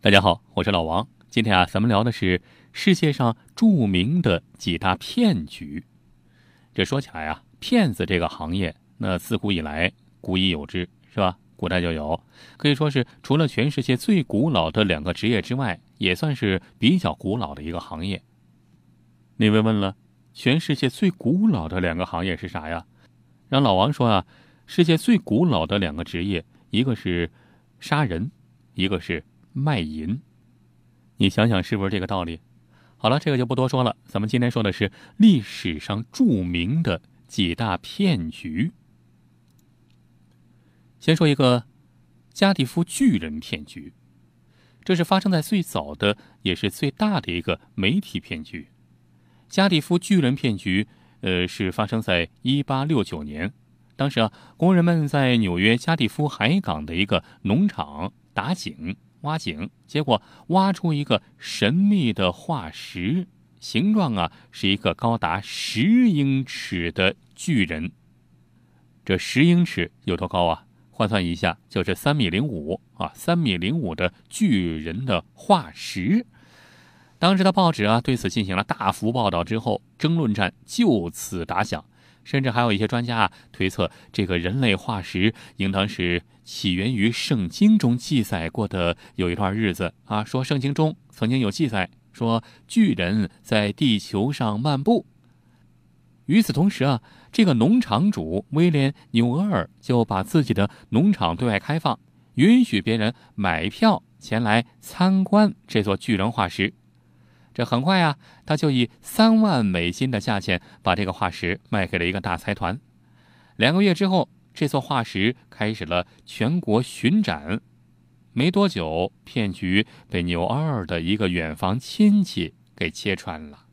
大家好，我是老王。今天啊，咱们聊的是世界上著名的几大骗局。这说起来啊，骗子这个行业，那自古以来古已有之，是吧？古代就有，可以说是除了全世界最古老的两个职业之外，也算是比较古老的一个行业。那位问了，全世界最古老的两个行业是啥呀？让老王说啊，世界最古老的两个职业，一个是杀人，一个是。卖淫，你想想是不是这个道理？好了，这个就不多说了。咱们今天说的是历史上著名的几大骗局。先说一个加蒂夫巨人骗局，这是发生在最早的也是最大的一个媒体骗局。加蒂夫巨人骗局，呃，是发生在一八六九年。当时啊，工人们在纽约加利夫海港的一个农场打井。挖井，结果挖出一个神秘的化石，形状啊是一个高达十英尺的巨人。这十英尺有多高啊？换算一下，就是三米零五啊，三米零五的巨人的化石。当时的报纸啊对此进行了大幅报道之后，争论战就此打响。甚至还有一些专家啊推测，这个人类化石应当是起源于圣经中记载过的有一段日子啊，说圣经中曾经有记载说巨人在地球上漫步。与此同时啊，这个农场主威廉纽厄尔就把自己的农场对外开放，允许别人买票前来参观这座巨人化石。这很快呀，他就以三万美金的价钱把这个化石卖给了一个大财团。两个月之后，这座化石开始了全国巡展。没多久，骗局被牛二的一个远房亲戚给揭穿了。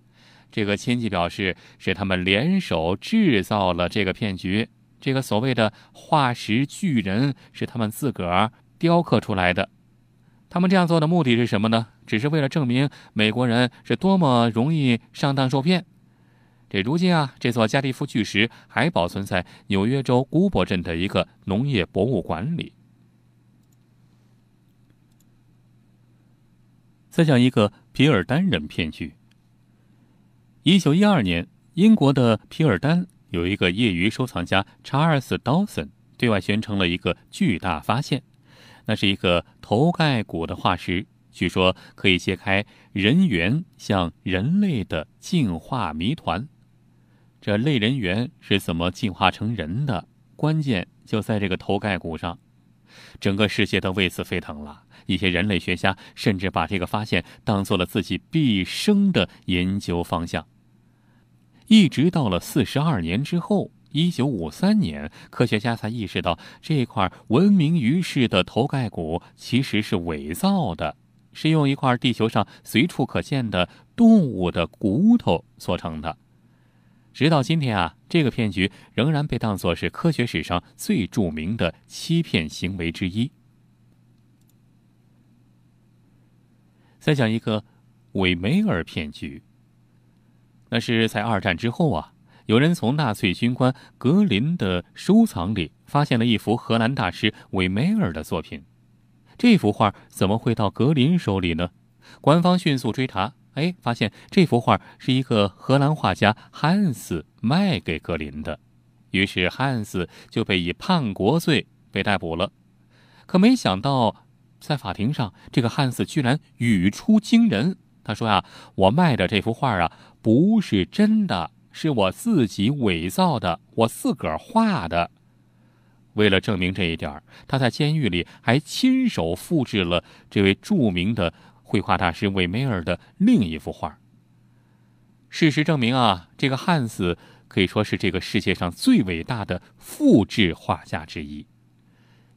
这个亲戚表示，是他们联手制造了这个骗局。这个所谓的化石巨人是他们自个儿雕刻出来的。他们这样做的目的是什么呢？只是为了证明美国人是多么容易上当受骗。这如今啊，这座加利夫巨石还保存在纽约州古堡镇的一个农业博物馆里。再讲一个皮尔丹人骗局。一九一二年，英国的皮尔丹有一个业余收藏家查尔斯·道森对外宣称了一个巨大发现。那是一个头盖骨的化石，据说可以揭开人猿像人类的进化谜团。这类人猿是怎么进化成人的？关键就在这个头盖骨上。整个世界都为此沸腾了，一些人类学家甚至把这个发现当做了自己毕生的研究方向。一直到了四十二年之后。一九五三年，科学家才意识到这块闻名于世的头盖骨其实是伪造的，是用一块地球上随处可见的动物的骨头做成的。直到今天啊，这个骗局仍然被当作是科学史上最著名的欺骗行为之一。再讲一个韦梅尔骗局，那是在二战之后啊。有人从纳粹军官格林的收藏里发现了一幅荷兰大师韦梅尔的作品，这幅画怎么会到格林手里呢？官方迅速追查，哎，发现这幅画是一个荷兰画家汉斯卖给格林的，于是汉斯就被以叛国罪被逮捕了。可没想到，在法庭上，这个汉斯居然语出惊人，他说呀：“我卖的这幅画啊，不是真的。”是我自己伪造的，我自个儿画的。为了证明这一点，他在监狱里还亲手复制了这位著名的绘画大师韦梅尔的另一幅画。事实证明啊，这个汉斯可以说是这个世界上最伟大的复制画家之一。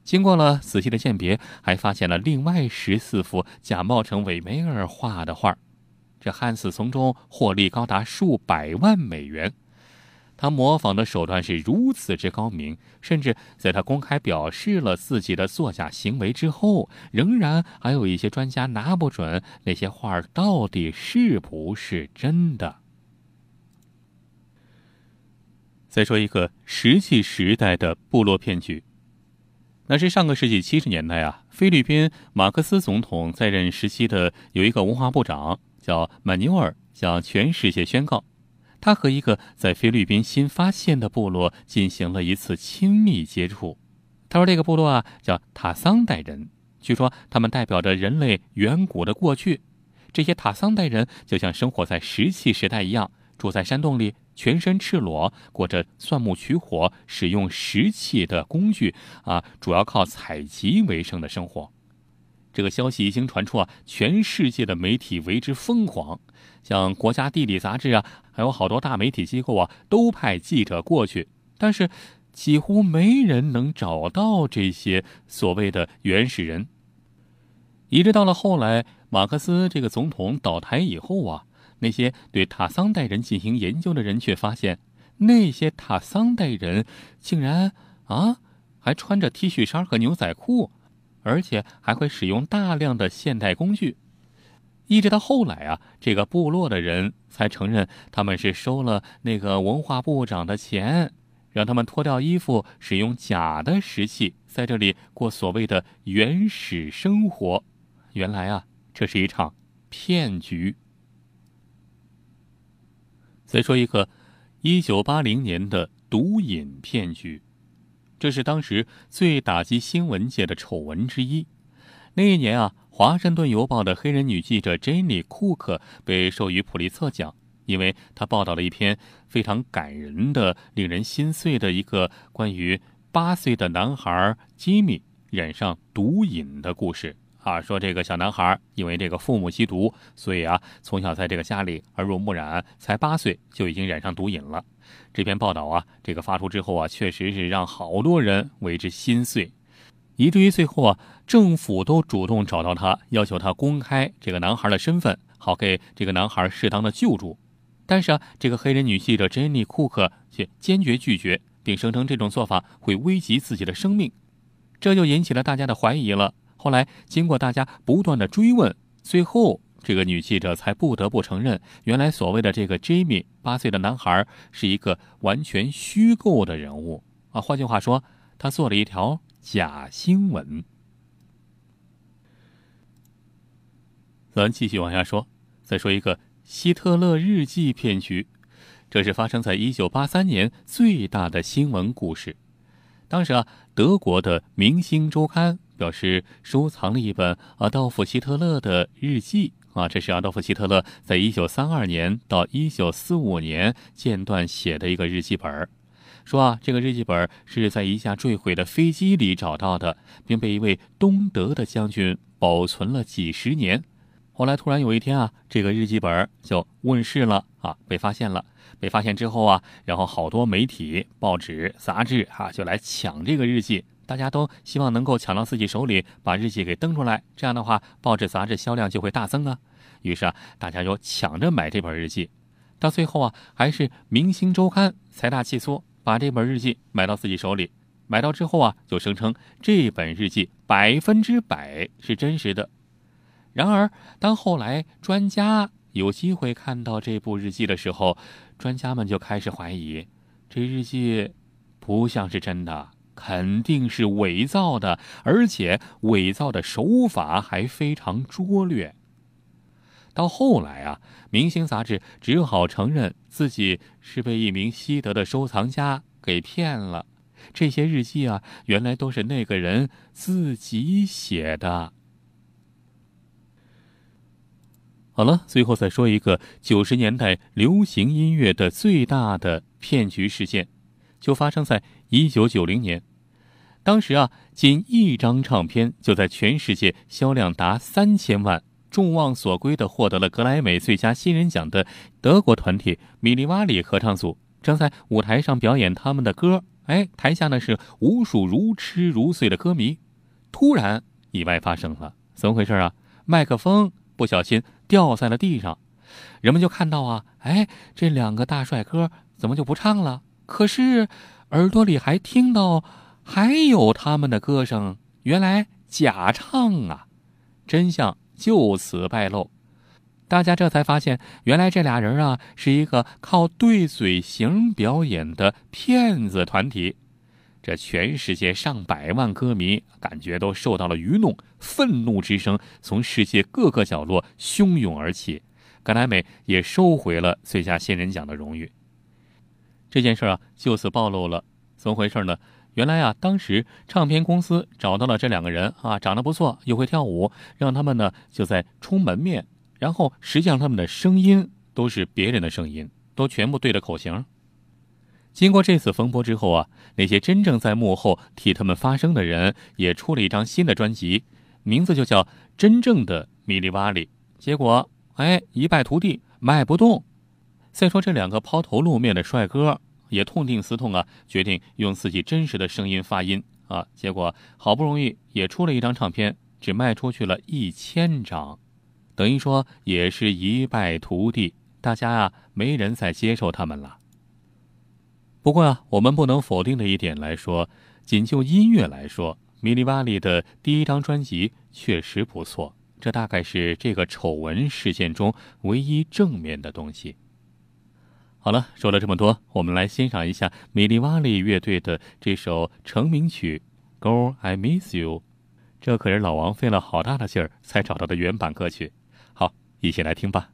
经过了仔细的鉴别，还发现了另外十四幅假冒成韦梅尔画的画。这汉斯从中获利高达数百万美元，他模仿的手段是如此之高明，甚至在他公开表示了自己的作假行为之后，仍然还有一些专家拿不准那些画到底是不是真的。再说一个石器时代的部落骗局。那是上个世纪七十年代啊，菲律宾马克思总统在任时期的有一个文化部长叫曼纽尔，向全世界宣告，他和一个在菲律宾新发现的部落进行了一次亲密接触。他说这个部落啊叫塔桑代人，据说他们代表着人类远古的过去。这些塔桑代人就像生活在石器时代一样，住在山洞里。全身赤裸，过着钻木取火、使用石器的工具啊，主要靠采集为生的生活。这个消息一经传出啊，全世界的媒体为之疯狂，像《国家地理》杂志啊，还有好多大媒体机构啊，都派记者过去，但是几乎没人能找到这些所谓的原始人。一直到了后来，马克思这个总统倒台以后啊。那些对塔桑代人进行研究的人却发现，那些塔桑代人竟然啊，还穿着 T 恤衫和牛仔裤，而且还会使用大量的现代工具。一直到后来啊，这个部落的人才承认他们是收了那个文化部长的钱，让他们脱掉衣服，使用假的石器，在这里过所谓的原始生活。原来啊，这是一场骗局。再说一个，一九八零年的毒瘾骗局，这是当时最打击新闻界的丑闻之一。那一年啊，《华盛顿邮报》的黑人女记者 Jenny 库克被授予普利策奖，因为她报道了一篇非常感人的、令人心碎的一个关于八岁的男孩吉米染上毒瘾的故事。啊，说这个小男孩因为这个父母吸毒，所以啊，从小在这个家里耳濡目染，才八岁就已经染上毒瘾了。这篇报道啊，这个发出之后啊，确实是让好多人为之心碎，以至于最后啊，政府都主动找到他，要求他公开这个男孩的身份，好给这个男孩适当的救助。但是啊，这个黑人女记者珍妮·库克却坚决拒绝，并声称这种做法会危及自己的生命，这就引起了大家的怀疑了。后来，经过大家不断的追问，最后这个女记者才不得不承认，原来所谓的这个 Jimmy 八岁的男孩是一个完全虚构的人物啊。换句话说，他做了一条假新闻。咱继续往下说，再说一个希特勒日记骗局，这是发生在一九八三年最大的新闻故事。当时啊，德国的《明星周刊》。表示收藏了一本阿道夫·希特勒的日记啊，这是阿道夫·希特勒在一九三二年到一九四五年间段写的一个日记本说啊，这个日记本是在一架坠毁的飞机里找到的，并被一位东德的将军保存了几十年。后来突然有一天啊，这个日记本就问世了啊，被发现了。被发现之后啊，然后好多媒体、报纸、杂志啊，就来抢这个日记。大家都希望能够抢到自己手里，把日记给登出来。这样的话，报纸杂志销量就会大增啊。于是啊，大家就抢着买这本日记。到最后啊，还是《明星周刊》财大气粗，把这本日记买到自己手里。买到之后啊，就声称这本日记百分之百是真实的。然而，当后来专家有机会看到这部日记的时候，专家们就开始怀疑，这日记不像是真的。肯定是伪造的，而且伪造的手法还非常拙劣。到后来啊，《明星》杂志只好承认自己是被一名西德的收藏家给骗了。这些日记啊，原来都是那个人自己写的。好了，最后再说一个九十年代流行音乐的最大的骗局事件。就发生在一九九零年，当时啊，仅一张唱片就在全世界销量达三千万，众望所归的获得了格莱美最佳新人奖的德国团体米利瓦里合唱组正在舞台上表演他们的歌，哎，台下呢是无数如痴如醉的歌迷。突然，意外发生了，怎么回事啊？麦克风不小心掉在了地上，人们就看到啊，哎，这两个大帅哥怎么就不唱了？可是，耳朵里还听到还有他们的歌声，原来假唱啊！真相就此败露。大家这才发现，原来这俩人啊是一个靠对嘴型表演的骗子团体。这全世界上百万歌迷感觉都受到了愚弄，愤怒之声从世界各个角落汹涌而起。格莱美也收回了最佳新人奖的荣誉。这件事啊，就此暴露了，怎么回事呢？原来啊，当时唱片公司找到了这两个人啊，长得不错，又会跳舞，让他们呢就在充门面。然后，实际上他们的声音都是别人的声音，都全部对着口型。经过这次风波之后啊，那些真正在幕后替他们发声的人也出了一张新的专辑，名字就叫《真正的米利瓦里》。结果，哎，一败涂地，卖不动。再说这两个抛头露面的帅哥也痛定思痛啊，决定用自己真实的声音发音啊。结果好不容易也出了一张唱片，只卖出去了一千张。等于说也是一败涂地，大家啊没人再接受他们了。不过啊，我们不能否定的一点来说，仅就音乐来说，米利瓦里的第一张专辑确实不错。这大概是这个丑闻事件中唯一正面的东西。好了，说了这么多，我们来欣赏一下米利瓦里乐队的这首成名曲《Girl I Miss You》。这可是老王费了好大的劲儿才找到的原版歌曲。好一起来听吧。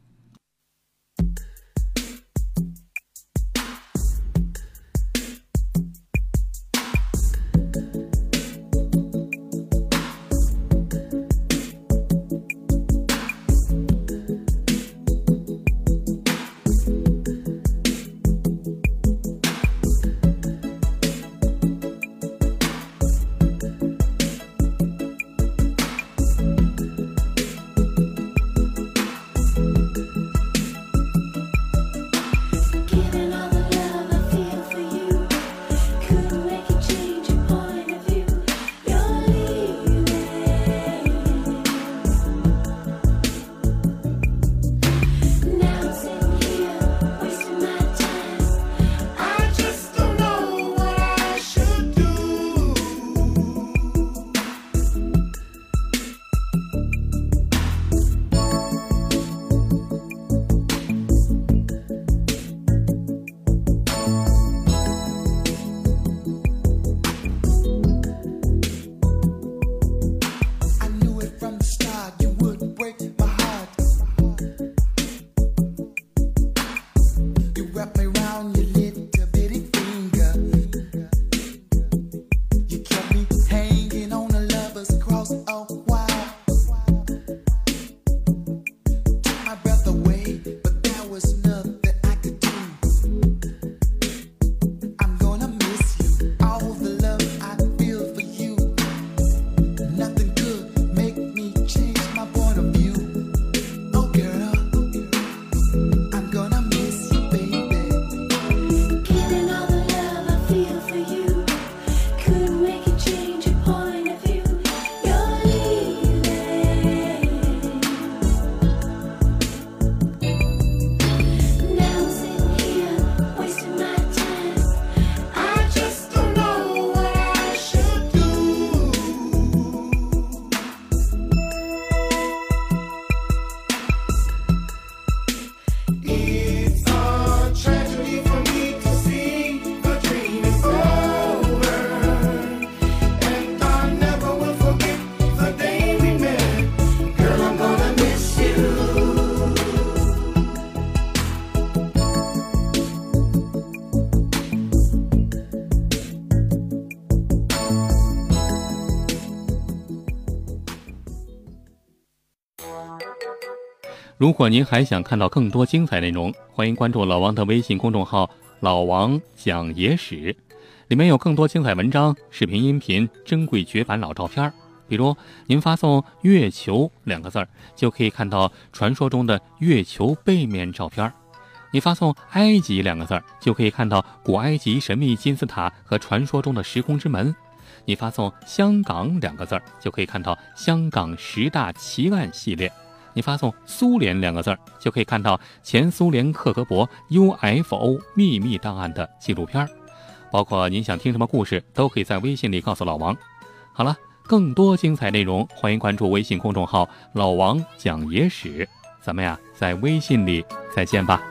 如果您还想看到更多精彩内容，欢迎关注老王的微信公众号“老王讲野史”，里面有更多精彩文章、视频、音频、珍贵绝版老照片。比如，您发送“月球”两个字儿，就可以看到传说中的月球背面照片；你发送“埃及”两个字儿，就可以看到古埃及神秘金字塔和传说中的时空之门；你发送“香港”两个字儿，就可以看到香港十大奇案系列。你发送“苏联”两个字儿，就可以看到前苏联克格勃 UFO 秘密档案的纪录片儿，包括您想听什么故事，都可以在微信里告诉老王。好了，更多精彩内容，欢迎关注微信公众号“老王讲野史”。咱们呀在微信里再见吧。